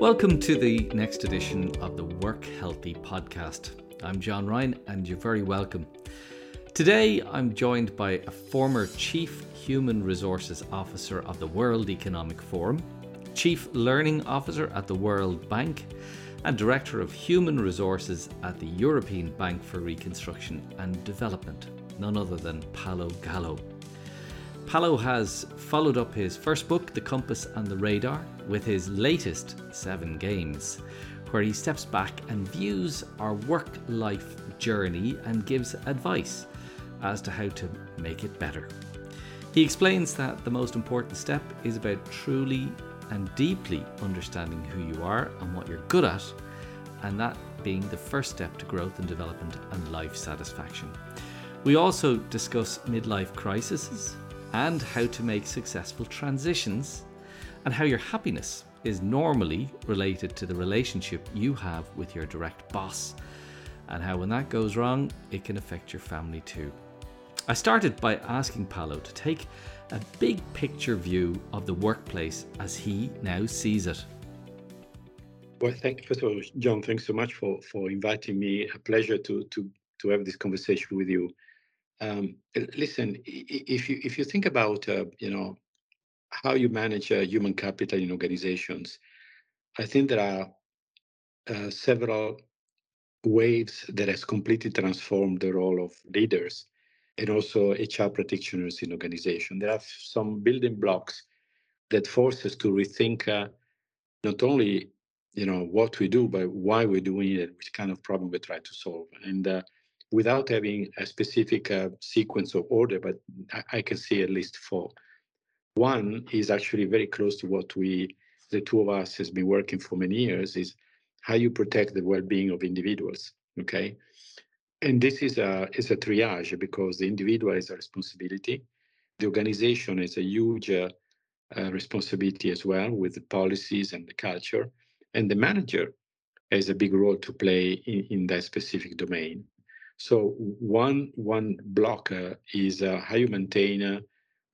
Welcome to the next edition of the Work Healthy podcast. I'm John Ryan, and you're very welcome. Today, I'm joined by a former Chief Human Resources Officer of the World Economic Forum, Chief Learning Officer at the World Bank, and Director of Human Resources at the European Bank for Reconstruction and Development, none other than Paolo Gallo. Paolo has followed up his first book, The Compass and the Radar, with his latest, Seven Games, where he steps back and views our work life journey and gives advice as to how to make it better. He explains that the most important step is about truly and deeply understanding who you are and what you're good at, and that being the first step to growth and development and life satisfaction. We also discuss midlife crises, and how to make successful transitions, and how your happiness is normally related to the relationship you have with your direct boss, and how when that goes wrong, it can affect your family too. I started by asking Paolo to take a big picture view of the workplace as he now sees it. Well, thank you, first of all, John. Thanks so much for for inviting me. A pleasure to to to have this conversation with you. Um, listen, if you if you think about uh, you know how you manage uh, human capital in organizations, I think there are uh, several waves that has completely transformed the role of leaders and also HR practitioners in organization. There are some building blocks that force us to rethink uh, not only you know what we do, but why we're doing it, which kind of problem we try to solve. And uh, without having a specific uh, sequence or order, but I, I, can see at least four. One is actually very close to what we, the two of us, has been working for many years. Is how you protect the well-being of individuals. Okay, and this is a is a triage because the individual is a responsibility, the organization is a huge uh, uh, responsibility as well with the policies and the culture, and the manager has a big role to play in, in that specific domain. So one one block uh, is uh, how you maintain uh,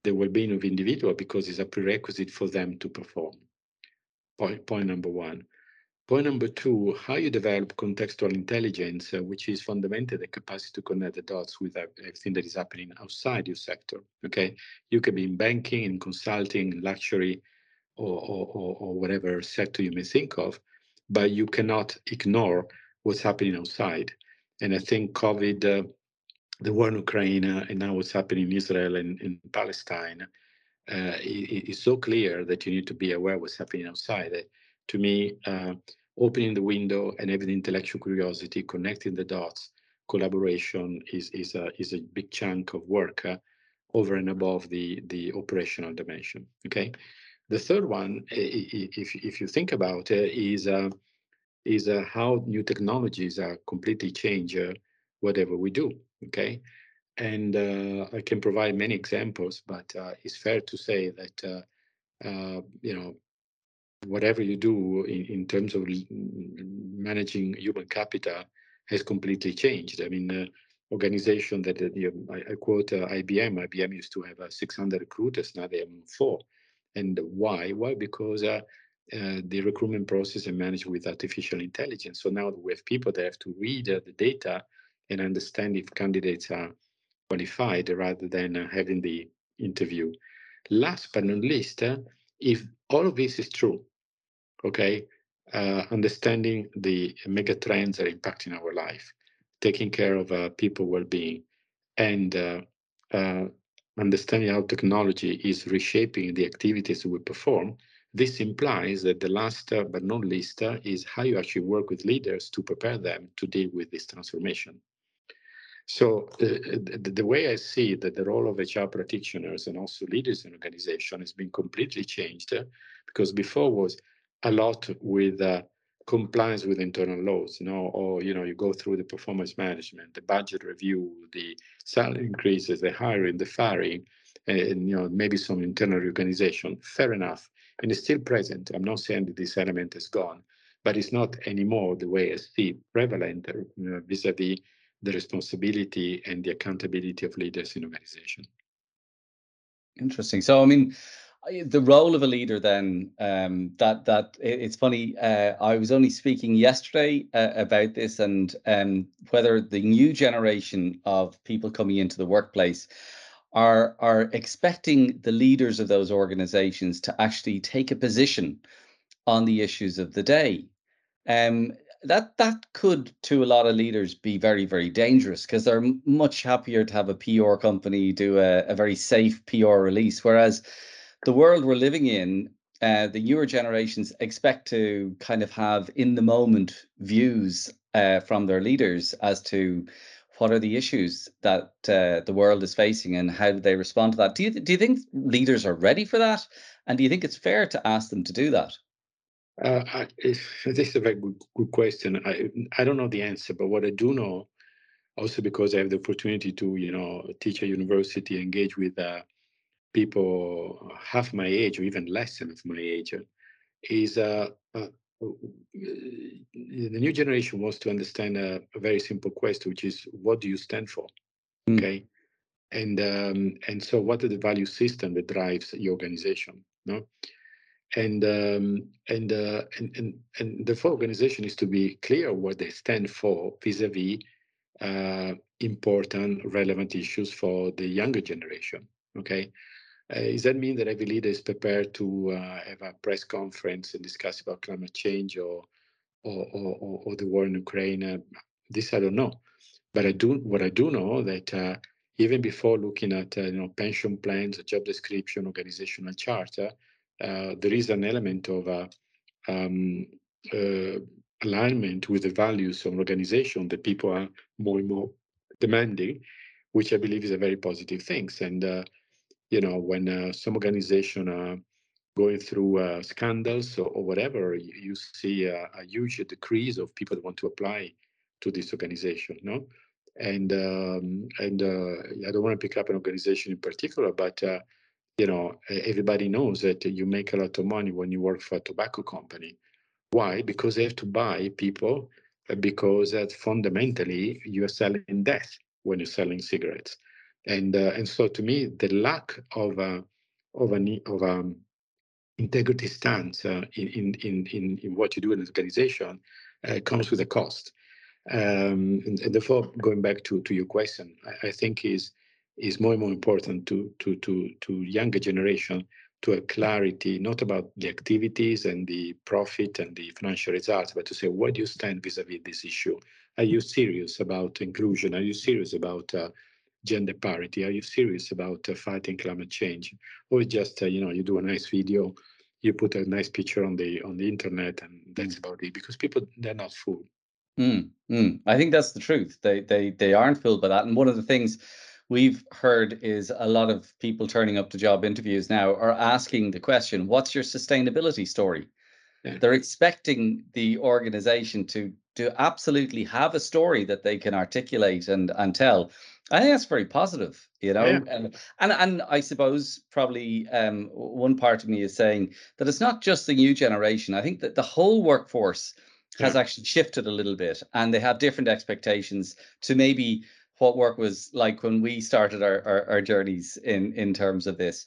the well-being of individual because it's a prerequisite for them to perform. Point, point number one. Point number two, how you develop contextual intelligence, uh, which is fundamentally the capacity to connect the dots with everything that is happening outside your sector. Okay, you can be in banking, in consulting, luxury, or, or, or whatever sector you may think of, but you cannot ignore what's happening outside. And I think COVID, uh, the war in Ukraine, uh, and now what's happening in Israel and in Palestine, uh, it, so clear that you need to be aware what's happening outside. Uh, to me, uh, opening the window and having intellectual curiosity, connecting the dots, collaboration is is a is a big chunk of work over and above the the operational dimension. Okay, the third one, if if you think about it, is is uh, how new technologies are completely change uh, whatever we do. Okay, and uh, I can provide many examples, but uh, it's fair to say that uh, uh, you know whatever you do in, in terms of managing human capital has completely changed. I mean, organization that you know, I, I, quote IBM. IBM used to have 600 recruiters, now they have four. And why? Why? Because uh, the recruitment process and managed with artificial intelligence. So now we have people that have to read uh, the data and understand if candidates are qualified rather than uh, having the interview. Last but not least, uh, if all of this is true, okay, uh, understanding the mega trends that are impacting our life, taking care of people well-being, and understanding how technology is reshaping the activities we perform, this implies that the last uh, but not least uh, is how you actually work with leaders to prepare them to deal with this transformation. So uh, the, the, way I see that the role of HR practitioners and also leaders in organization has been completely changed uh, because before was a lot with uh, compliance with internal laws, you know, or you know, you go through the performance management, the budget review, the salary increases, the hiring, the firing, and you know, maybe some internal reorganization. Fair enough and it's still present. I'm not saying that this element is gone, but it's not anymore the way I see prevalent uh, vis-a-vis the responsibility and the accountability of leaders in organization. Interesting. So, I mean, the role of a leader then um, that that it's funny uh, i was only speaking yesterday uh, about this and um, whether the new generation of people coming into the workplace are are expecting the leaders of those organizations to actually take a position on the issues of the day. Um, that that could to a lot of leaders be very very dangerous because they're much happier to have a pr company do a, a very safe pr release whereas the world we're living in uh, the newer generations expect to kind of have in the moment views uh, from their leaders as to what are the issues that uh, the world is facing and how do they respond to that? Do you, do you think leaders are ready for that? And do you think it's fair to ask them to do that? Uh, I, this is a very good, good question. I I don't know the answer, but what I do know, also because I have the opportunity to you know teach at university, engage with uh, people half my age or even less than half my age, is uh, uh, the new generation wants to understand a, a, very simple question, which is what do you stand for? Mm. Okay, and um, and so what are the value system that drives your organization? No and um, and, uh, and and and the full organization is to be clear what they stand for vis-a-vis uh, important relevant issues for the younger generation okay uh, does that mean that every leader is prepared to uh, have a press conference and discuss about climate change or or, or, or the war in Ukraine? Uh, this I don't know, but I do what I do know that uh, even before looking at you know pension plans, job description, organizational charter, uh, there is an element of uh, um, uh, alignment with the values of an organization that people are more and more demanding, which I believe is a very positive thing. And uh, you know, when uh, some organization are going through uh, scandals or, or, whatever, you, you see a, a, huge decrease of people that want to apply to this organization. No, and um, and I don't want to pick up an organization in particular, but you know, everybody knows that you make a lot of money when you work for a tobacco company. Why? Because they have to buy people uh, because that fundamentally you are selling death when you're selling cigarettes. And uh, and so to me, the lack of a of an of a um, integrity stance uh, in, in in in what you do in an organization uh, comes with a cost. Um, and, and, therefore, going back to to your question, I, I think is is more and more important to to to to younger generation to have clarity not about the activities and the profit and the financial results but to say where do you stand vis-a-vis this issue are you serious about inclusion are you serious about uh, gender parity? Are you serious about uh, fighting climate change? Or just uh, you know you do a nice video you put a nice picture on the on the internet and that's about it? Because people they're not fooled. Mm, mm. i think that's the truth. They they they aren't fooled by that. And one of the things we've heard is a lot of people turning up to job interviews now are asking the question, what's your sustainability story? Yeah. They're expecting the organization to to absolutely have a story that they can articulate and and tell. I think that's very positive, you know. Yeah. And, and and I suppose probably um, one part of me is saying that it's not just the new generation. I think that the whole workforce has yeah. actually shifted a little bit, and they have different expectations to maybe what work was like when we started our, our, our journeys in, in terms of this.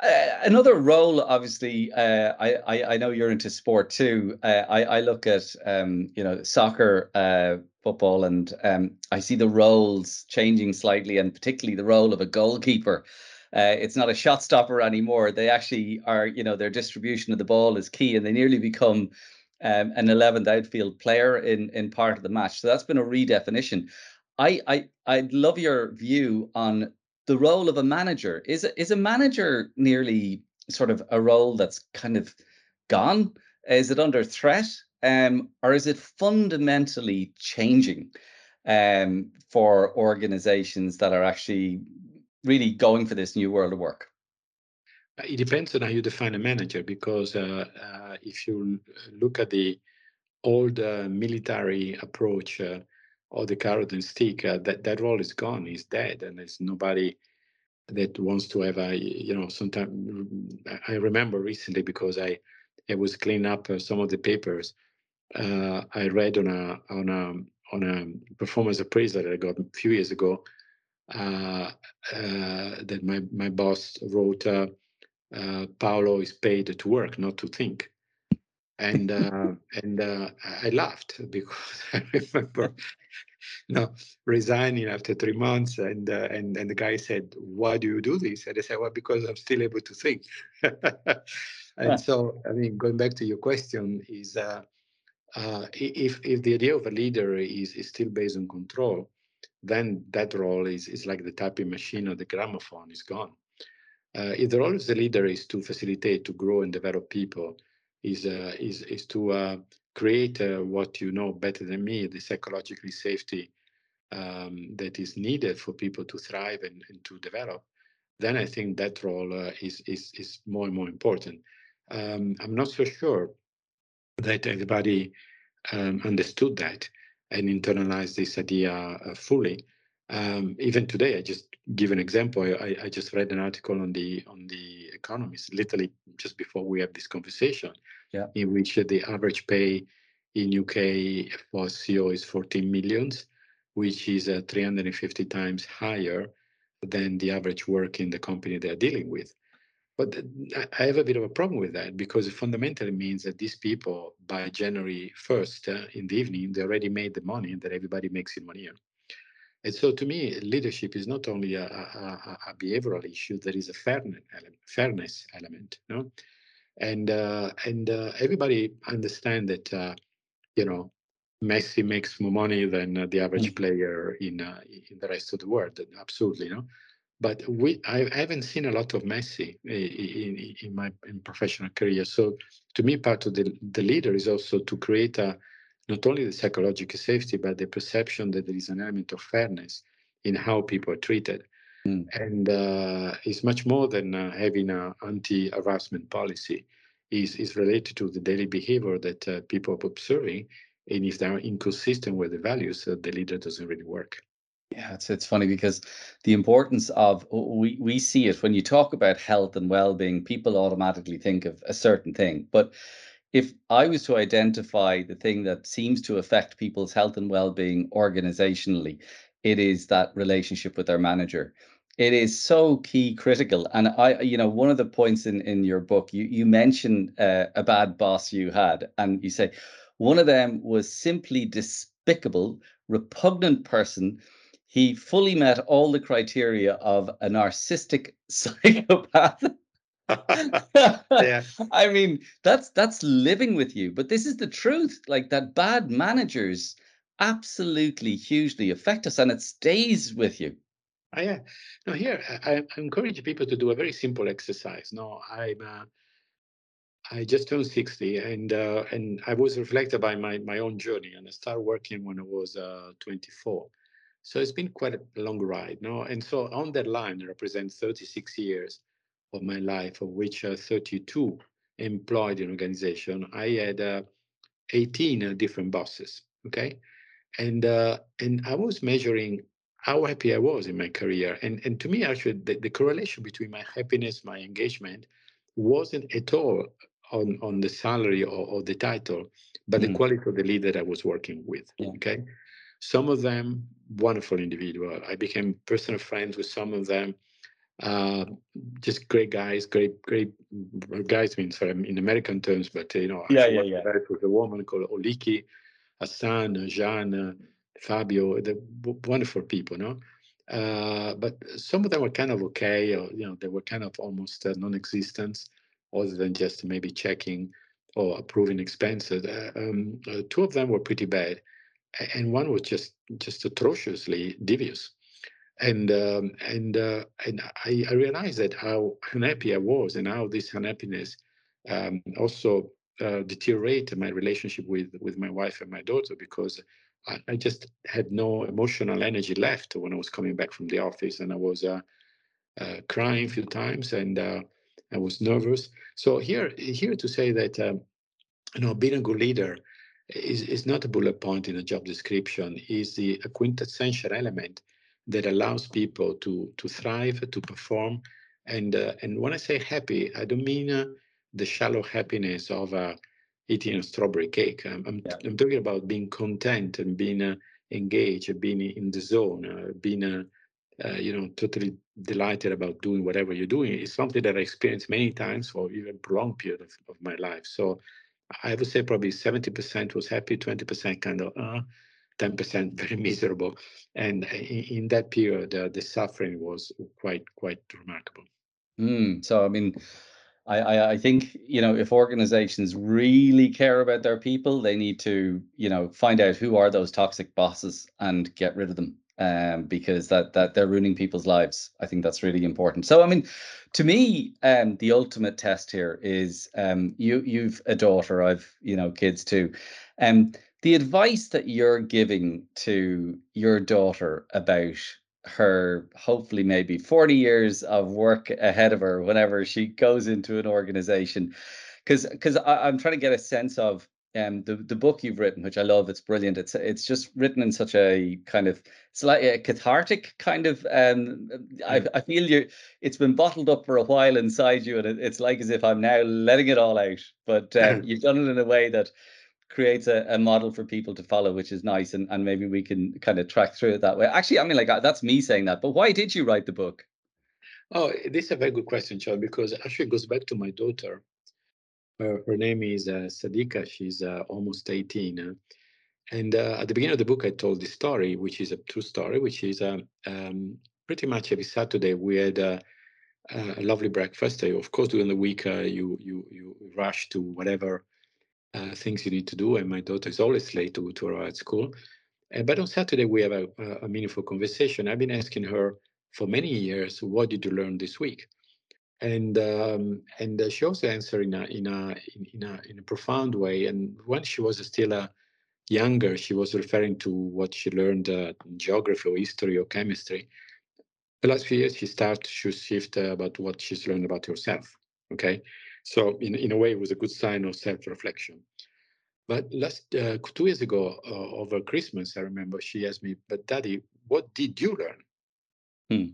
Uh, another role, obviously, uh, I, I, I know you're into sport too. Uh, I I look at um, you know soccer, uh, football, and um, I see the roles changing slightly, and particularly the role of a goalkeeper. Uh, it's not a shot stopper anymore. They actually are, you know, their distribution of the ball is key, and they nearly become um, an 11th outfield player in in part of the match. So that's been a redefinition. I I I'd love your view on the role of a manager. Is is a manager nearly sort of a role that's kind of gone? Is it under threat, um, or is it fundamentally changing um, for organizations that are actually really going for this new world of work? Uh, it depends on how you define a manager, because uh, uh, if you look at the old uh, military approach uh, or the carrot and stick, uh, that that role is gone, is dead, and there's nobody that wants to have a you know. Sometimes I remember recently because I I was cleaning up uh, some of the papers. Uh, I read on a on a on a performance appraisal that I got a few years ago uh, uh, that my my boss wrote. Uh, Paolo is paid to work, not to think. And uh, and uh, I laughed because I remember you know, resigning after three months, and uh, and and the guy said, "Why do you do this?" And I said, "Well, because I'm still able to think." and so, I mean, going back to your question, is uh, uh, if if the idea of a leader is is still based on control, then that role is is like the typing machine or the gramophone is gone. Uh, if the role of the leader is to facilitate, to grow and develop people, is uh, is is to uh, create uh, what you know better than me, the psychologically safety um, that is needed for people to thrive and, and to develop, then I think that role uh, is, is, is more and more important. Um, I'm not so sure that everybody um, understood that and internalized this idea uh, fully. Um, even today, I just give an example. I, I, just read an article on the on the Economist, literally just before we have this conversation, yeah. in which the average pay in UK for CEO is 14 millions, which is uh, 350 times higher than the average work in the company they're dealing with. But I have a bit of a problem with that because it fundamentally means that these people, by January 1st uh, in the evening, they already made the money that everybody makes in one year. And so, to me, leadership is not only a, a, a behavioral issue; there is a fairness element. Fairness element, no? And uh, and uh, everybody understand that uh, you know Messi makes more money than uh, the average mm. player in uh, in the rest of the world. Absolutely, you know. But we, I, haven't seen a lot of Messi in, in my in professional career. So to me, part of the, the leader is also to create a, not only the psychological safety, but the perception that there is an element of fairness in how people are treated. Mm. And uh, it's much more than uh, having an anti-harassment policy. Is is related to the daily behavior that uh, people are observing, and if they are inconsistent with the values, uh, the leader doesn't really work. Yeah, it's it's funny because the importance of we we see it when you talk about health and well-being, people automatically think of a certain thing. But if I was to identify the thing that seems to affect people's health and well-being organizationally, it is that relationship with their manager. It is so key critical. And I, you know, one of the points in in your book, you you mentioned uh, a bad boss you had, and you say one of them was simply despicable, repugnant person he fully met all the criteria of a narcissistic psychopath. yeah. I mean, that's that's living with you, but this is the truth. Like that bad managers absolutely hugely affect us and it stays with you. Oh, yeah. No, here I, I, encourage people to do a very simple exercise. No, I'm uh, I just turned 60 and uh, and I was reflected by my my own journey and I started working when I was uh, 24. So it's been quite a long ride, no? And so on that line represents 36 years of my life, of which uh, 32 employed in organization. I had uh, 18 uh, different bosses, okay? And uh, and I was measuring how happy I was in my career. And and to me, actually, the, the correlation between my happiness, my engagement, wasn't at all on on the salary or, or the title, but mm. the quality of the leader I was working with. Yeah. Okay. Some of them wonderful individual. I became personal friends with some of them. Uh, just great guys, great, great guys. I mean, sorry, in American terms, but you know, yeah, yeah, yeah. With a woman called Oliki, Hassan, Jean, Fabio, the wonderful people, no. Uh, but some of them were kind of okay, or you know, they were kind of almost uh, non-existent, other than just maybe checking or approving expenses. Uh, um, uh, two of them were pretty bad and one was just just atrociously devious and um, and uh, and I, I, realized that how unhappy I was and how this unhappiness um, also uh, deteriorated my relationship with with my wife and my daughter because I, I, just had no emotional energy left when I was coming back from the office and I was uh, uh crying a few times and uh, I was nervous. So here here to say that um, you know being a good leader is, is not a bullet point in a job description, is the a quintessential element that allows people to to thrive, to perform. And uh, and when I say happy, I don't mean uh, the shallow happiness of uh, eating a strawberry cake. I'm, I'm, yeah. I'm talking about being content and being uh, engaged, being in the zone, uh, being uh, uh, you know, totally delighted about doing whatever you're doing. It's something that I experienced many times for even prolonged period of, of my life. So I would say probably 70% was happy, 20% kind of, uh, 10% very miserable. And in, that period, uh, the suffering was quite, quite remarkable. Mm, so, I mean, I, I think you know if organizations really care about their people, they need to you know find out who are those toxic bosses and get rid of them um, because that that they're ruining people's lives. I think that's really important. So I mean, to me, um, the ultimate test here is um, you you've a daughter, I've you know kids too, um, the advice that you're giving to your daughter about her hopefully maybe 40 years of work ahead of her whenever she goes into an organization. Because because i'm trying to get a sense of um the, the book you've written which i love it's brilliant. It's it's just written in such a kind of slightly a cathartic kind of um I, I feel you it's been bottled up for a while inside you and it, it's like as if i'm now letting it all out. But um, you've done it in a way that creates a, a model for people to follow, which is nice. And, and maybe we can kind of track through it that way. Actually, I mean, like that's me saying that, but why did you write the book? Oh, this is a very good question, Charles, because actually it goes back to my daughter. Her, her name is uh, Sadika. She's uh, almost 18. Uh, and at the beginning of the book, I told this story, which is a true story, which is um, um pretty much every Saturday we had a lovely breakfast. Of course, during the week, uh, you you you rush to whatever uh, things you need to do, and my daughter is always late to, to arrive at school. Uh, but on Saturday, we have a, a, meaningful conversation. I've been asking her for many years, what did you learn this week? And um, and uh, she also answered in a, in, a, in, a, in a profound way. And when she was still a younger, she was referring to what she learned uh, in geography or history or chemistry. The last few years, she started to shift uh, about what she's learned about herself. Okay, so in, in a way, it was a good sign of self-reflection. But last uh, two years ago, uh, over Christmas, I remember she asked me, "But Daddy, what did you learn?" Hmm.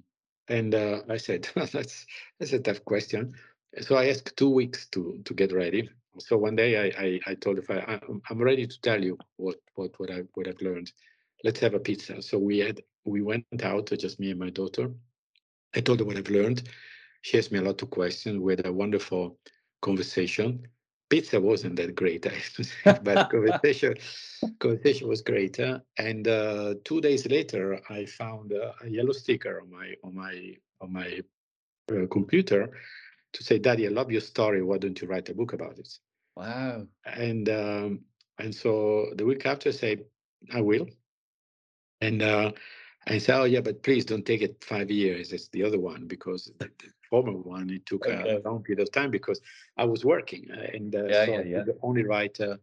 And uh, I said, "That's that's a tough question." So I asked two weeks to to get ready. So one day I I, I told her, I, "I'm ready to tell you what what what I what I've learned. Let's have a pizza." So we had we went out, just me and my daughter. I told her what I've learned. She asked me a lot of questions. We had a wonderful conversation. Pizza wasn't that great, I but conversation conversation was great. Uh, and uh, two days later, I found uh, a yellow sticker on my on my on my uh, computer to say, "Daddy, I love your story. Why don't you write a book about it?" Wow! And um, and so the week after, I say, "I will." And uh, I said, "Oh yeah, but please don't take it five years. It's the other one because former one. It took okay. a long period of time because I was working, uh, and uh, yeah, so yeah, yeah. only write uh,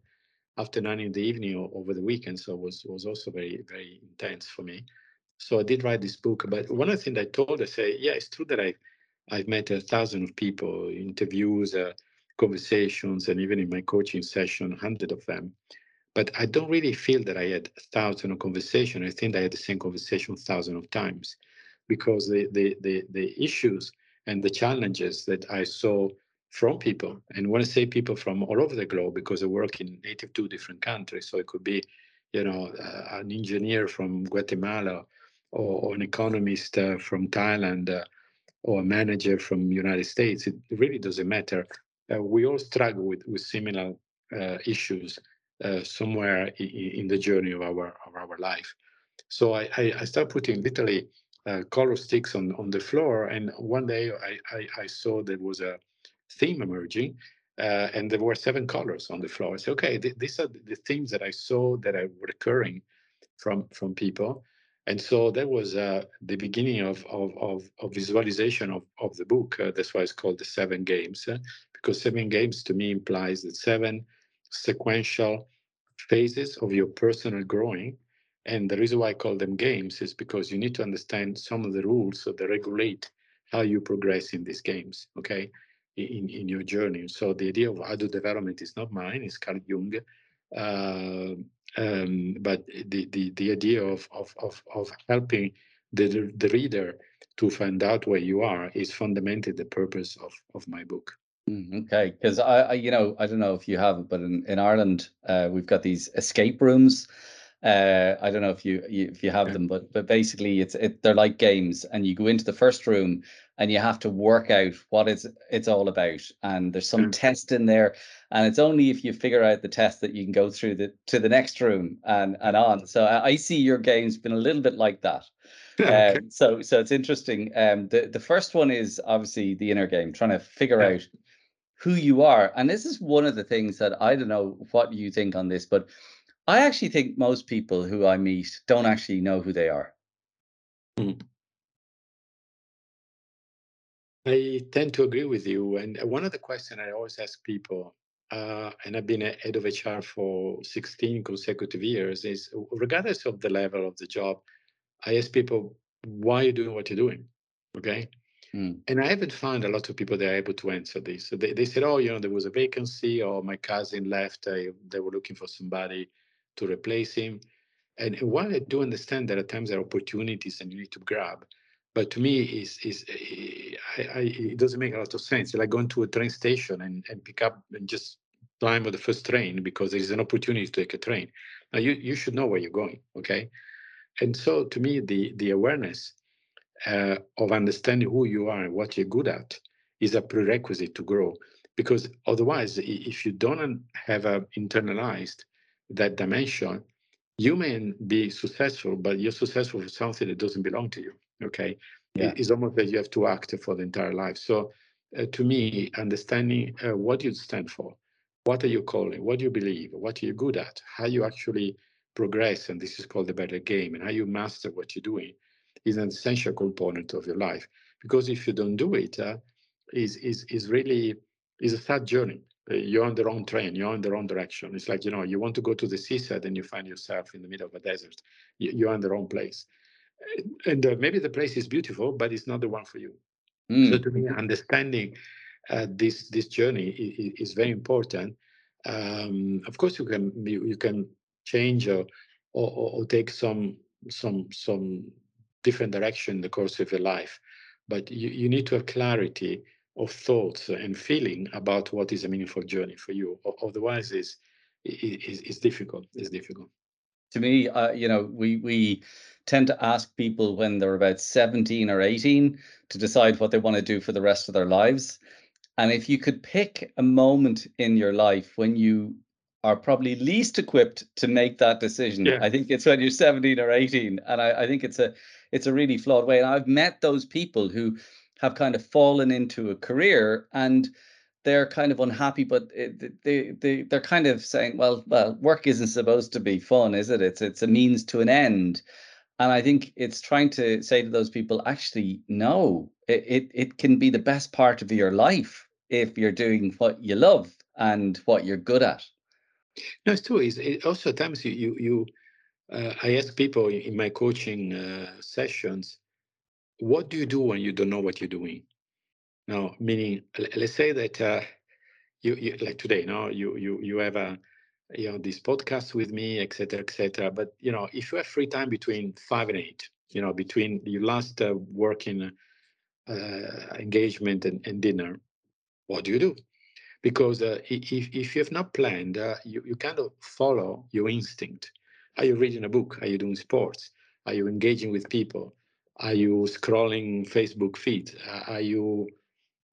after nine in the evening or over the weekend. So it was was also very very intense for me. So I did write this book. But one of the things I told her, say, yeah, it's true that I I've met a thousand of people, interviews, uh, conversations, and even in my coaching session, hundred of them. But I don't really feel that I had a thousand of conversation. I think I had the same conversation thousand of times because the, the, the, the issues and the challenges that I saw from people. And when I say people from all over the globe, because I work in 82 different countries, so it could be, you know, uh, an engineer from Guatemala, or, or an economist uh, from Thailand, uh, or a manager from United States. It really doesn't matter. Uh, we all struggle with with similar uh, issues uh, somewhere in, in, the journey of our of our life. So I, I, I start putting literally uh, color sticks on, on the floor. And one day I, I, I saw there was a theme emerging uh, and there were seven colors on the floor. I said, okay, th- these are the themes that I saw that are recurring from, from people. And so that was uh, the beginning of, of, of, of, visualization of, of the book. Uh, that's why it's called the seven games, uh, because seven games to me implies the seven sequential phases of your personal growing and the reason why I call them games is because you need to understand some of the rules that regulate how you progress in these games, okay, in, in your journey. So the idea of adult development is not mine, it's Carl Jung. Uh, um, but the, the, the idea of, of, of, of helping the, the reader to find out where you are is fundamentally the purpose of, of my book. Mm, okay, because I, I, you know, I don't know if you have, but in, in Ireland, uh, we've got these escape rooms Uh, I don't know if you, you if you have them, but but basically it's it, they're like games, and you go into the first room and you have to work out what it's it's all about, and there's some test in there, and it's only if you figure out the test that you can go through the to the next room and and on. So I, I see your game's been a little bit like that. okay. Um, so so it's interesting. Um, the the first one is obviously the inner game, trying to figure yeah. out who you are, and this is one of the things that I don't know what you think on this, but I actually think most people who I meet don't actually know who they are. Mm. I tend to agree with you. And one of the questions I always ask people, uh, and I've been a head of HR for 16 consecutive years, is regardless of the level of the job, I ask people, why are you doing what you're doing? Okay. Mm. And I haven't found a lot of people that are able to answer this. So they, they said, oh, you know, there was a vacancy, or my cousin left, I, they were looking for somebody to replace him. And while I do understand that at times there are opportunities and you need to grab, but to me, is is it doesn't make a lot of sense. Like going to a train station and, and pick up and just climb on the first train because there is an opportunity to take a train. Now you you should know where you're going, okay? And so to me, the the awareness uh, of understanding who you are and what you're good at is a prerequisite to grow. Because otherwise, if you don't have a internalized that dimension, you may be successful, but you're successful for something that doesn't belong to you. Okay, yeah. it's almost that you have to act for the entire life. So, uh, to me, understanding uh, what you stand for, what are you calling, what do you believe, what are you good at, how you actually progress, and this is called the better game, and how you master what you're doing, is an essential component of your life. Because if you don't do it, uh, is is is really is a sad journey. Uh, you're on the wrong train. You're on the wrong direction. It's like you know you want to go to the seaside and you find yourself in the middle of a desert. You're in the wrong place, and uh, maybe the place is beautiful, but it's not the one for you. Mm. So to me, understanding uh, this this journey is, is very important. Um, of course, you can you can change or, or, or take some some some different direction in the course of your life, but you, you need to have clarity of thoughts and feeling about what is a meaningful journey for you. Otherwise, it's, it's, it's difficult. It's difficult. To me, uh, you know, we we tend to ask people when they're about 17 or 18 to decide what they want to do for the rest of their lives. And if you could pick a moment in your life when you are probably least equipped to make that decision, yeah. I think it's when you're 17 or 18. And I, I think it's a it's a really flawed way. And I've met those people who have kind of fallen into a career and they're kind of unhappy, but it, they they they're kind of saying, well, well, work isn't supposed to be fun, is it? It's it's a means to an end, and I think it's trying to say to those people, actually, no, it it, it can be the best part of your life if you're doing what you love and what you're good at. No, it's true. It also at times you you, you uh, I ask people in my coaching uh, sessions what do you do when you don't know what you're doing? Now, meaning, let's say that uh, you, you, like today, no, you you you have a you know this podcast with me, etc., etc. But you know, if you have free time between five and eight, you know, between your last uh, working uh, engagement and, and, dinner, what do you do? Because uh, if if you have not planned, uh, you you kind of follow your instinct. Are you reading a book? Are you doing sports? Are you engaging with people? Are you scrolling Facebook feed? Uh, are you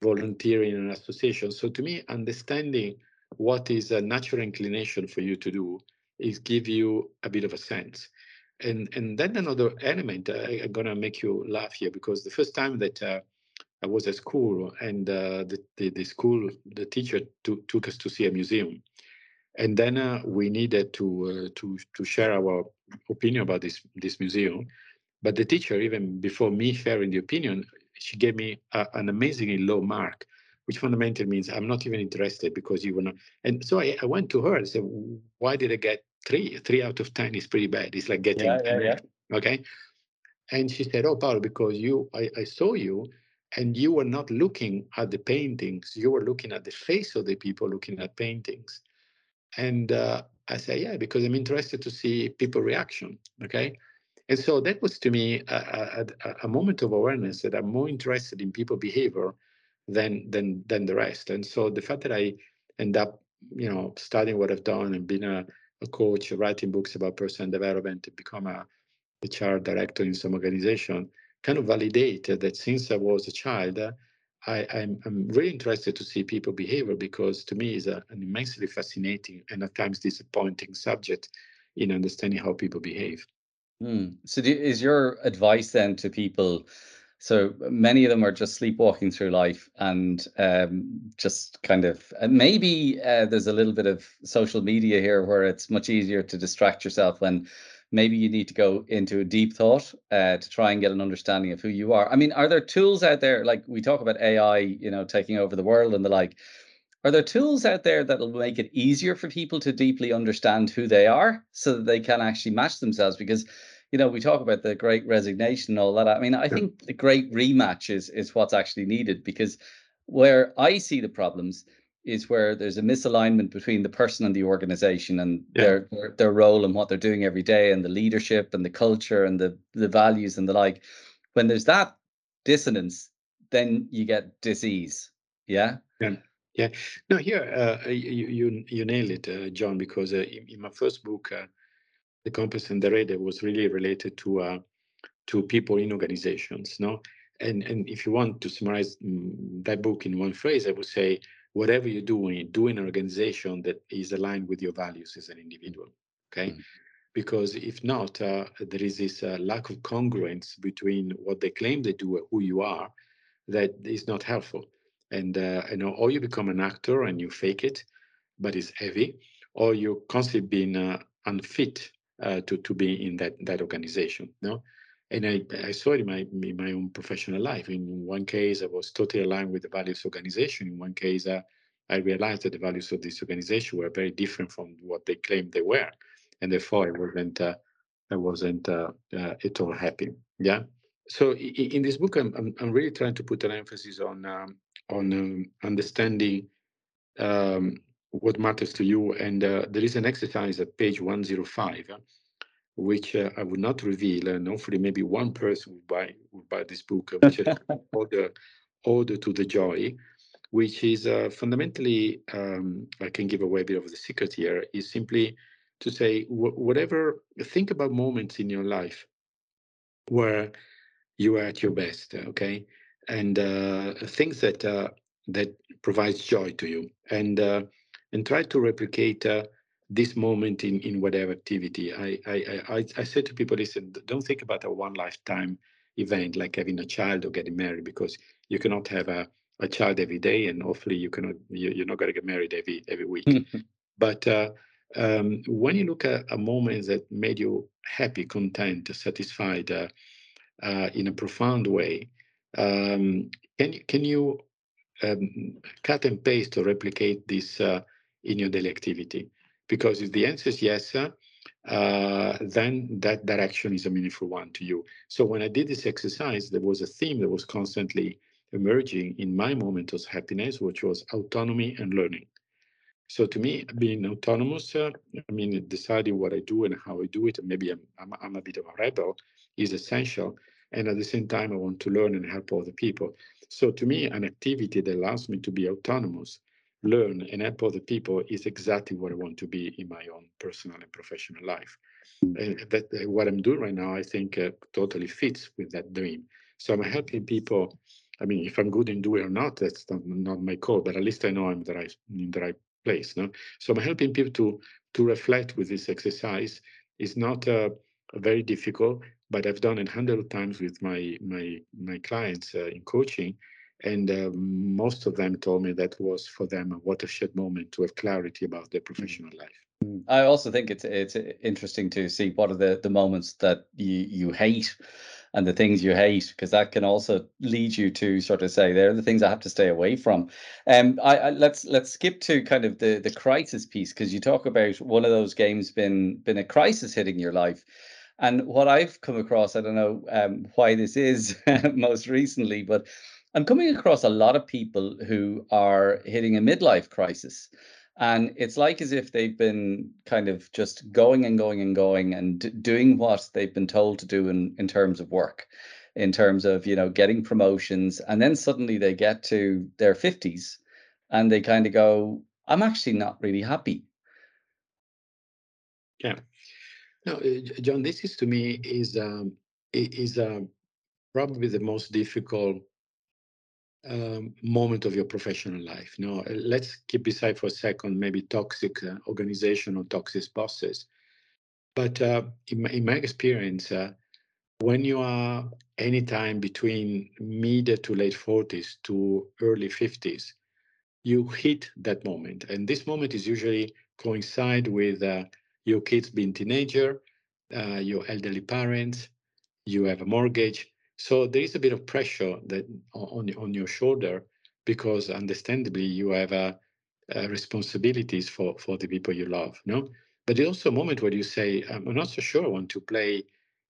volunteering in an association? So to me, understanding what is a natural inclination for you to do is give you a bit of a sense. And and then another element, uh, I'm gonna make you laugh here because the first time that uh, I was at school and uh, the, the, the school the teacher to, took us to see a museum, and then uh, we needed to uh, to to share our opinion about this this museum. But the teacher, even before me sharing the opinion, she gave me a, an amazingly low mark, which fundamentally means I'm not even interested because you were not. And so I, I went to her and said, why did I get three? Three out of 10 is pretty bad. It's like getting, yeah, yeah, yeah. okay. And she said, oh, Paolo, because you, I, I saw you and you were not looking at the paintings. You were looking at the face of the people looking at paintings. And uh, I said, yeah, because I'm interested to see people reaction. Okay. And so that was to me a, a, a, moment of awareness that I'm more interested in people behavior than than than the rest. And so the fact that I end up, you know, studying what I've done and being a, a coach writing books about personal development to become a HR director in some organization kind of validate that since I was a child, uh, I, am I'm, I'm really interested to see people behavior because to me is an immensely fascinating and at times disappointing subject in understanding how people behave. Mm. So, do, is your advice then to people? So many of them are just sleepwalking through life and um, just kind of maybe uh, there's a little bit of social media here where it's much easier to distract yourself when maybe you need to go into a deep thought uh, to try and get an understanding of who you are. I mean, are there tools out there like we talk about AI, you know, taking over the world and the like? Are there tools out there that will make it easier for people to deeply understand who they are so that they can actually match themselves? Because you know, we talk about the great resignation and all that. I mean, I yeah. think the great rematch is is what's actually needed because where I see the problems is where there's a misalignment between the person and the organization and yeah. their, their, their role and what they're doing every day and the leadership and the culture and the the values and the like when there's that dissonance then you get disease yeah yeah yeah no here uh, you, you you nail it uh, john because uh, in, in, my first book uh, the compass and the radar was really related to uh, to people in organizations no and and if you want to summarize mm, that book in one phrase i would say whatever you're doing, do in an organization that is aligned with your values as an individual. Okay. Mm-hmm. Because if not, uh, there is this uh, lack of congruence between what they claim they do and who you are that is not helpful. And uh, you know, or you become an actor and you fake it, but it's heavy, or you're constantly being uh, unfit uh, to to be in that that organization. No, and I, I saw it in my in my own professional life. In one case, I was totally aligned with the values of organization. In one case, uh, I realized that the values of this organization were very different from what they claimed they were, and therefore I wasn't uh, I wasn't uh, uh at all happy. Yeah. So in, in this book, I'm, I'm, I'm really trying to put an emphasis on um, on um, understanding um, what matters to you, and uh, there is an exercise at page 105 which uh, I would not reveal, and hopefully maybe one person would buy would buy this book, uh, which is Order, Order to the Joy, which is uh, fundamentally, um, I can give away a bit of the secret here, is simply to say wh- whatever, think about moments in your life where you are at your best, okay, and uh, things that uh, that provides joy to you, and uh, and try to replicate this moment in in whatever activity. I I I, I said to people, listen, don't think about a one lifetime event like having a child or getting married because you cannot have a, a child every day and hopefully you cannot you, you're not going to get married every every week. but uh, um, when you look at a moment that made you happy, content, satisfied uh, uh, in a profound way, um, can you can you um, cut and paste or replicate this uh, in your daily activity? Because if the answer is yes, uh, then that direction is a meaningful one to you. So when I did this exercise, there was a theme that was constantly emerging in my moment of happiness, which was autonomy and learning. So to me, being autonomous, uh, I mean, deciding what I do and how I do it, and maybe I'm, I'm, I'm a bit of a rebel, is essential. And at the same time, I want to learn and help other people. So to me, an activity that allows me to be autonomous learn and help other people is exactly what I want to be in my own personal and professional life. Mm. And that uh, what I'm doing right now, I think, uh, totally fits with that dream. So I'm helping people. I mean, if I'm good in doing or not, that's not, not my call, but at least I know I'm the right, in the right place. No? So I'm helping people to to reflect with this exercise. It's not uh, very difficult, but I've done it a hundred times with my my my clients uh, in coaching and uh, most of them told me that was for them a watershed moment to have clarity about their professional life. Mm. I also think it's it's interesting to see what are the the moments that you you hate and the things you hate because that can also lead you to sort of say they're the things I have to stay away from. Um, I, I let's let's skip to kind of the the crisis piece because you talk about one of those games been been a crisis hitting your life. And what I've come across, I don't know um, why this is most recently, but I'm coming across a lot of people who are hitting a midlife crisis. And it's like as if they've been kind of just going and going and going and doing what they've been told to do in, in terms of work, in terms of, you know, getting promotions. And then suddenly they get to their 50s and they kind of go, I'm actually not really happy. Yeah. No, uh, John, this is to me is um, is uh, probably the most difficult um, moment of your professional life. No, uh, let's keep aside for a second maybe toxic uh, organization or toxic bosses. But uh, in, my, in my experience, uh, when you are anytime between mid to late 40s to early 50s, you hit that moment. And this moment is usually coincide with your kids being teenager, uh, your elderly parents, you have a mortgage. So there is a bit of pressure that on, on your shoulder because understandably you have a, uh, responsibilities for, for the people you love, no? But there's also a moment where you say, I'm not so sure I want to play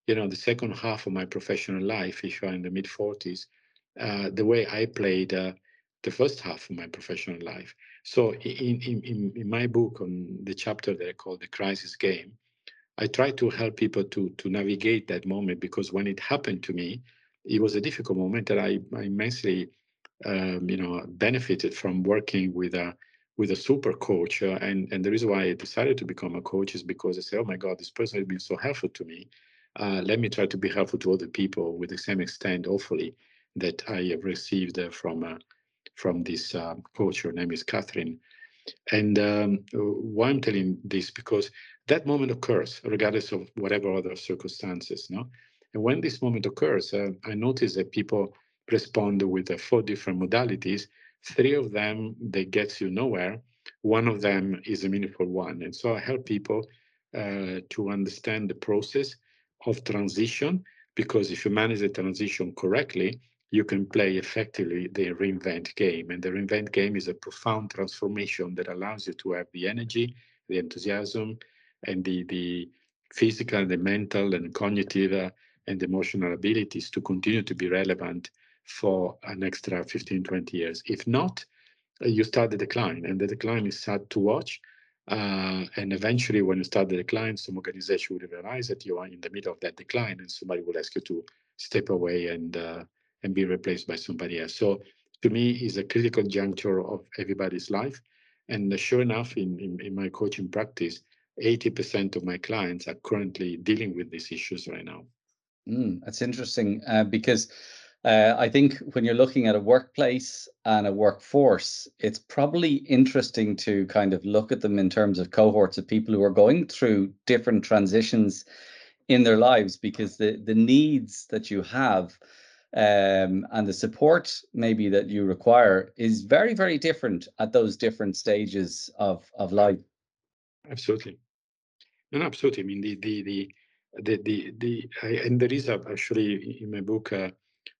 you know, the second half of my professional life, if you're in the mid 40s, uh, the way I played uh, the first half of my professional life. So in, in, in my book on the chapter that I call the crisis game, I try to help people to, to navigate that moment because when it happened to me, it was a difficult moment that I, I immensely, um, you know, benefited from working with a with a super coach. Uh, and and the reason why I decided to become a coach is because I said, oh my God, this person has been so helpful to me uh, let me try to be helpful to other people with the same extent, hopefully, that I have received uh, from uh, from this um, coach. Her name is Catherine. And um, why I'm telling this because that moment occurs regardless of whatever other circumstances. No, and when this moment occurs, uh, I notice that people respond with uh, four different modalities. Three of them they get you nowhere. One of them is a meaningful one, and so I help people uh, to understand the process of transition because if you manage the transition correctly, you can play effectively the reinvent game. And the reinvent game is a profound transformation that allows you to have the energy, the enthusiasm, and the, the physical, the mental, and cognitive uh, and emotional abilities to continue to be relevant for an extra 15, 20 years. If not, uh, you start the decline, and the decline is sad to watch uh, and eventually, when you start the decline, some organization will realize that you are in the middle of that decline, and somebody will ask you to step away and uh, and be replaced by somebody else. So, to me, is a critical juncture of everybody's life. And sure enough, in, in, in my coaching practice, 80% of my clients are currently dealing with these issues right now. Mm, that's interesting uh, because uh, I think when you're looking at a workplace and a workforce, it's probably interesting to kind of look at them in terms of cohorts of people who are going through different transitions in their lives because the, the needs that you have um, and the support maybe that you require is very, very different at those different stages of, of life. Absolutely. No, no, absolutely. I mean, the, the, the, the, the, the I, and there is a, actually in my book, uh,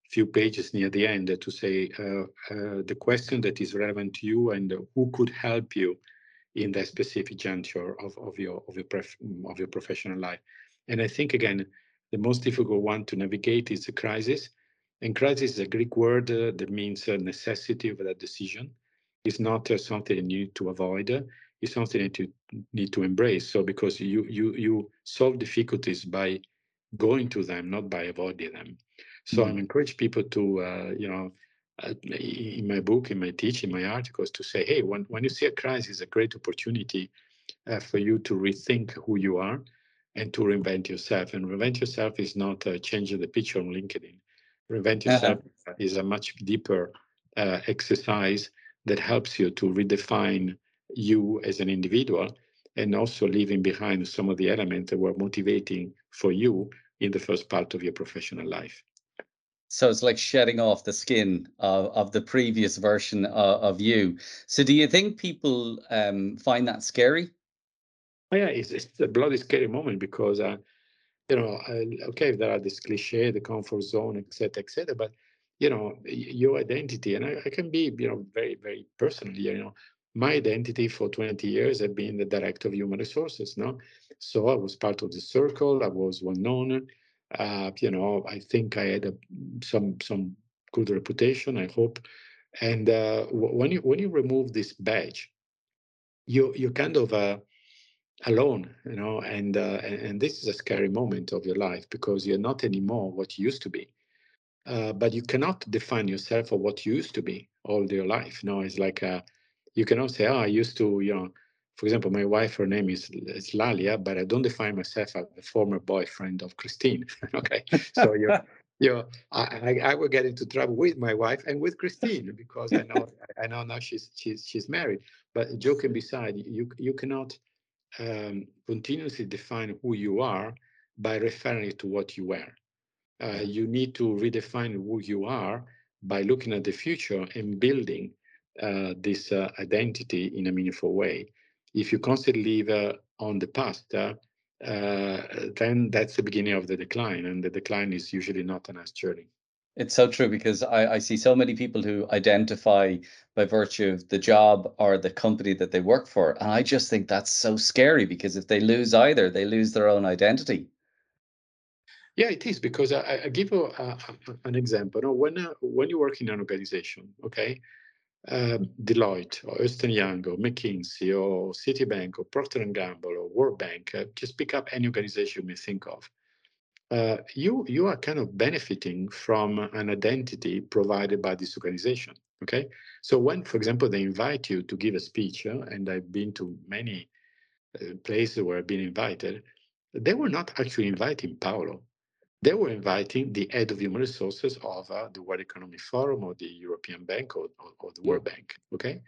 few pages near the end to say uh, uh, the question that is relevant to you and who could help you in that specific juncture of, of your of your pref- of your professional life. And I think again, the most difficult one to navigate is the crisis. And crisis is a Greek word uh, that means a necessity of that decision. It's not uh, something you need to avoid. It's something that you need to embrace. So because you you you solve difficulties by going to them, not by avoiding them. So mm-hmm. I encourage people to, uh, you know, uh, in my book, in my teaching, my articles, to say, hey, when, when you see a crisis, it's a great opportunity uh, for you to rethink who you are and to reinvent yourself. And reinvent yourself is not uh, changing the picture on LinkedIn. Uh-huh. yourself uh-huh. is a much deeper uh, exercise that helps you to redefine you as an individual and also leaving behind some of the elements that were motivating for you in the first part of your professional life. So it's like shedding off the skin of, of the previous version of, of you. So do you think people um, find that scary? Oh, yeah, it's, it's a bloody scary moment because, uh, you know, okay, there are this cliche, the comfort zone, etc., etc., but you know, your identity, and I, I, can be, you know, very, very personally, you know, my identity for 20 years have been the director of human resources, no? So I was part of the circle, I was well known, uh, you know, I think I had a, some some good reputation. I hope. And uh, when you when you remove this badge, you you kind of uh, alone, you know, and, uh, and, and this is a scary moment of your life because you're not anymore what you used to be. Uh, but you cannot define yourself for what you used to be all your life. You know, it's like uh, you cannot say, "Oh, I used to, you know, for example, my wife, her name is, is Lalia, but I don't define myself as the former boyfriend of Christine. okay, so you you know, I, I, will get into trouble with my wife and with Christine because I know I know now she's she's she's married. But joking beside, you you cannot um, continuously define who you are by referring to what you were. Uh, you need to redefine who you are by looking at the future and building uh, this uh, identity in a meaningful way if you constantly live uh, on the past, uh, uh, then that's the beginning of the decline, and the decline is usually not a nice journey. It's so true because I, I see so many people who identify by virtue of the job or the company that they work for. And I just think that's so scary because if they lose either, they lose their own identity. Yeah, it is because I, I give a, a, an example. When uh, when you work in an organization, okay, um, Deloitte or Ernst Young or McKinsey or Citibank or Procter & Gamble or World Bank, uh, just pick up any organization you may think of. Uh, you you are kind of benefiting from an identity provided by this organization. Okay, so when, for example, they invite you to give a speech, uh, and I've been to many uh, places where I've been invited, they were not actually inviting Paolo they were inviting the head of human resources of uh, the World Economic Forum or the European Bank or, or, or the World Bank. Okay,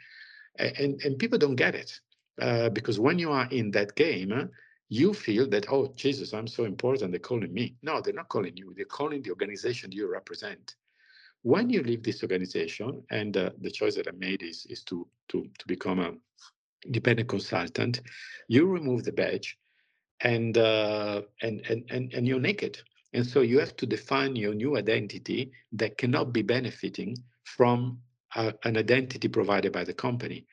and and people don't get it uh, because when you are in that game, uh, you feel that oh Jesus, I'm so important. They're calling me. No, they're not calling you. They're calling the organization you represent. When you leave this organization, and uh, the choice that I made is is to to to become a independent consultant, you remove the badge, and uh, and and and and you're naked and so you have to define your new identity that cannot be benefiting from uh, an identity provided by the company.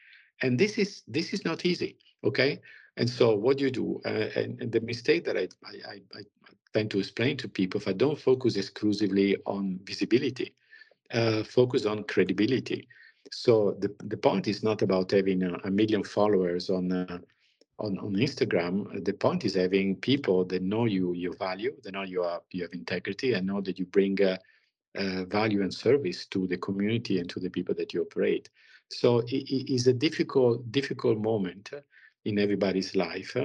And this is this is not easy, okay? And so what do you do? Uh, and, and, the mistake that I, I, I, tend to explain to people, if I don't focus exclusively on visibility, uh, focus on credibility. So the, the point is not about having a, a million followers on uh, on, on Instagram, the point is having people that know you, your value, they know you are you have integrity, and know that you bring uh, uh, value and service to the community and to the people that you operate. So it, it is a difficult difficult moment in everybody's life.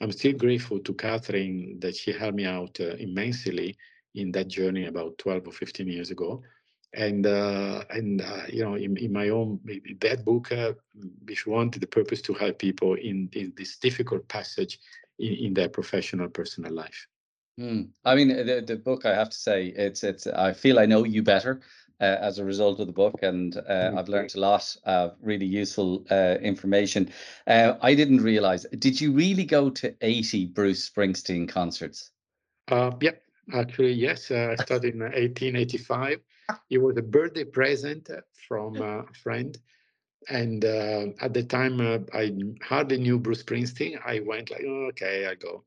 I'm still grateful to Catherine that she helped me out uh, immensely in that journey about 12 or 15 years ago and uh, and uh, you know in, in my own that book uh, if you want the purpose to help people in, in this difficult passage in, in their professional personal life mm. i mean the, the book i have to say it's it's i feel i know you better uh, as a result of the book, and uh, mm-hmm. I've learned a lot of really useful uh, information. Uh, I didn't realize. Did you really go to eighty Bruce Springsteen concerts? Uh, yeah, actually, yes. I started in 1885 it was a birthday present from a friend. And uh, at the time, uh, I hardly knew Bruce Springsteen. I went like, oh, okay, I go.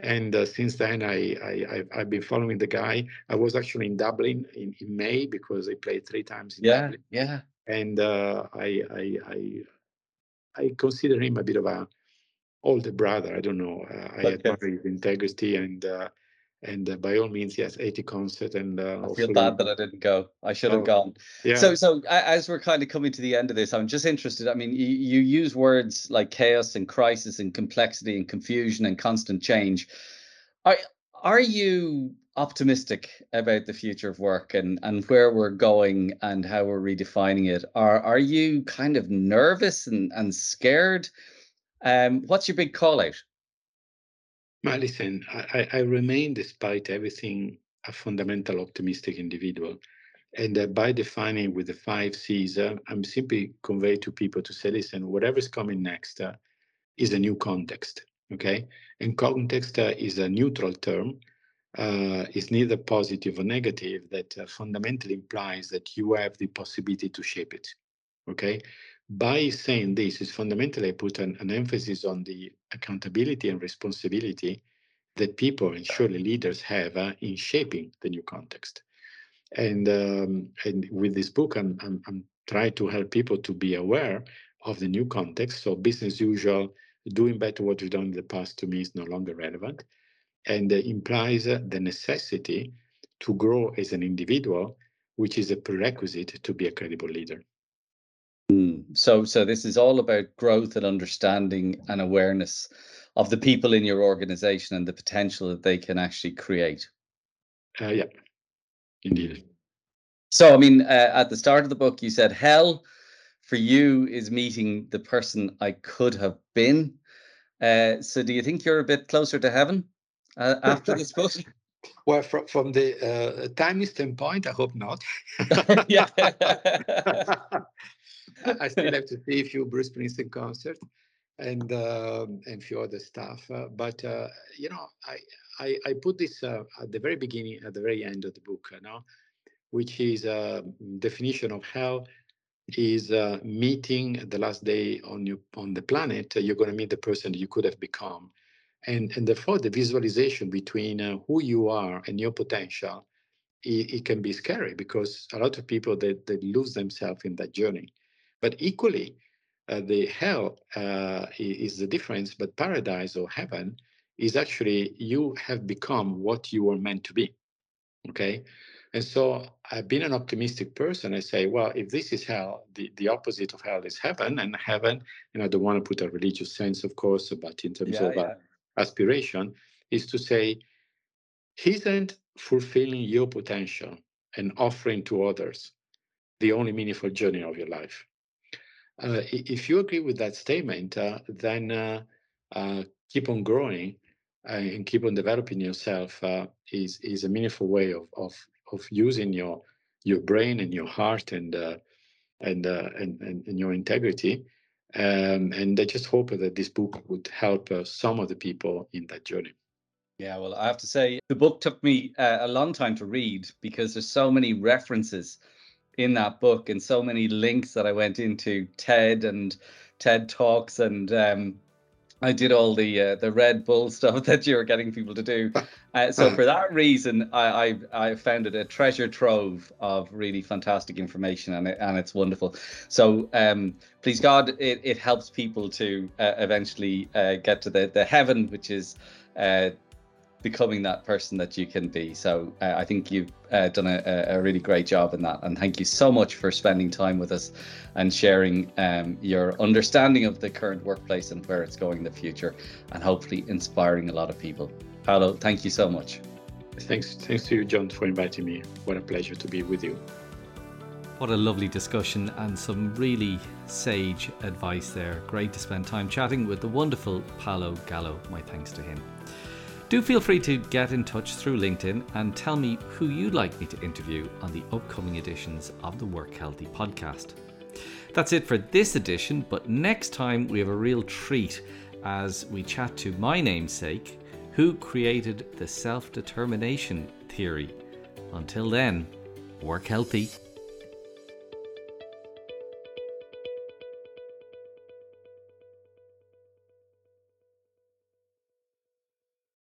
And uh, since then, I, I I have been following the guy. I was actually in Dublin in, in May because I played three times in yeah, Dublin. Yeah, And uh, I, I I I consider him a bit of a older brother. I don't know. Uh, I okay. admire his integrity and uh, and uh, by all means yes 80 concert and uh, i feel bad that i didn't go. I should have oh, gone. yeah. so so as we're kind of coming to the end of this i'm just interested i mean you, you use words like chaos and crisis and complexity and confusion and constant change. Are are you optimistic about the future of work and and where we're going and how we're redefining it? Are are you kind of nervous and and scared? Um what's your big call out well, listen, I, I remain, despite everything, a fundamental optimistic individual. And uh, by defining with the five C's, uh, I'm simply conveying to people to say, listen, whatever's coming next uh, is a new context. Okay. And context uh, is a neutral term. Uh, it's neither positive or negative, that uh, fundamentally implies that you have the possibility to shape it. Okay by saying this is fundamentally I put an, an, emphasis on the accountability and responsibility that people and surely leaders have uh, in shaping the new context. And um, and with this book, I'm, I'm, I'm trying to help people to be aware of the new context. So business usual, doing better what we've done in the past to me is no longer relevant, and uh, implies uh, the necessity to grow as an individual, which is a prerequisite to be a credible leader. Mm. So, so this is all about growth and understanding and awareness of the people in your organization and the potential that they can actually create. Uh, yeah, indeed. So, I mean, uh, at the start of the book, you said hell for you is meeting the person I could have been. Uh, so, do you think you're a bit closer to heaven uh, after this book? Well, from, from the uh, time standpoint, I hope not. yeah. I still have to see a few Bruce Springsteen concerts and um, and few other stuff. Uh, but uh, you know, I I, I put this uh, at the very beginning, at the very end of the book, you know, which is a definition of hell is uh, meeting the last day on you on the planet. you're going to meet the person you could have become, and and therefore the visualization between uh, who you are and your potential. It, it, can be scary because a lot of people they, they lose themselves in that journey but equally, uh, the hell uh, is the difference, but paradise or heaven is actually you have become what you were meant to be. Okay. And so I've been an optimistic person. I say, well, if this is hell, the, the opposite of hell is heaven. And heaven, and I don't want to put a religious sense, of course, but in terms yeah, of uh, yeah. aspiration, is to say, isn't fulfilling your potential and offering to others the only meaningful journey of your life? Uh, if you agree with that statement, uh, then uh, keep on growing and keep on developing yourself is is a meaningful way of of of using your your brain and your heart and and, and, and and your integrity. Um, and I just hope that this book would help uh, some of the people in that journey. Yeah, well, I have to say the book took me uh, a long time to read because there's so many references in that book and so many links that I went into TED and TED talks and um, I did all the uh, the Red Bull stuff that you were getting people to do. Uh, so for that reason, I, I, I found it a treasure trove of really fantastic information, and it, and it's wonderful. So um, please God, it, it helps people to uh, eventually uh, get to the the heaven, which is uh, becoming that person that you can be. So uh, I think you've uh, done a, a, really great job in that. And thank you so much for spending time with us and sharing um, your understanding of the current workplace and where it's going in the future, and hopefully inspiring a lot of people. Paolo, thank you so much. Thanks, thanks to you, John, for inviting me. What a pleasure to be with you. What a lovely discussion and some really sage advice there. Great to spend time chatting with the wonderful Paolo Gallo. My thanks to him. Do feel free to get in touch through LinkedIn and tell me who you'd like me to interview on the upcoming editions of the Work Healthy podcast. That's it for this edition, but next time we have a real treat as we chat to my namesake, who created the self determination theory. Until then, work healthy.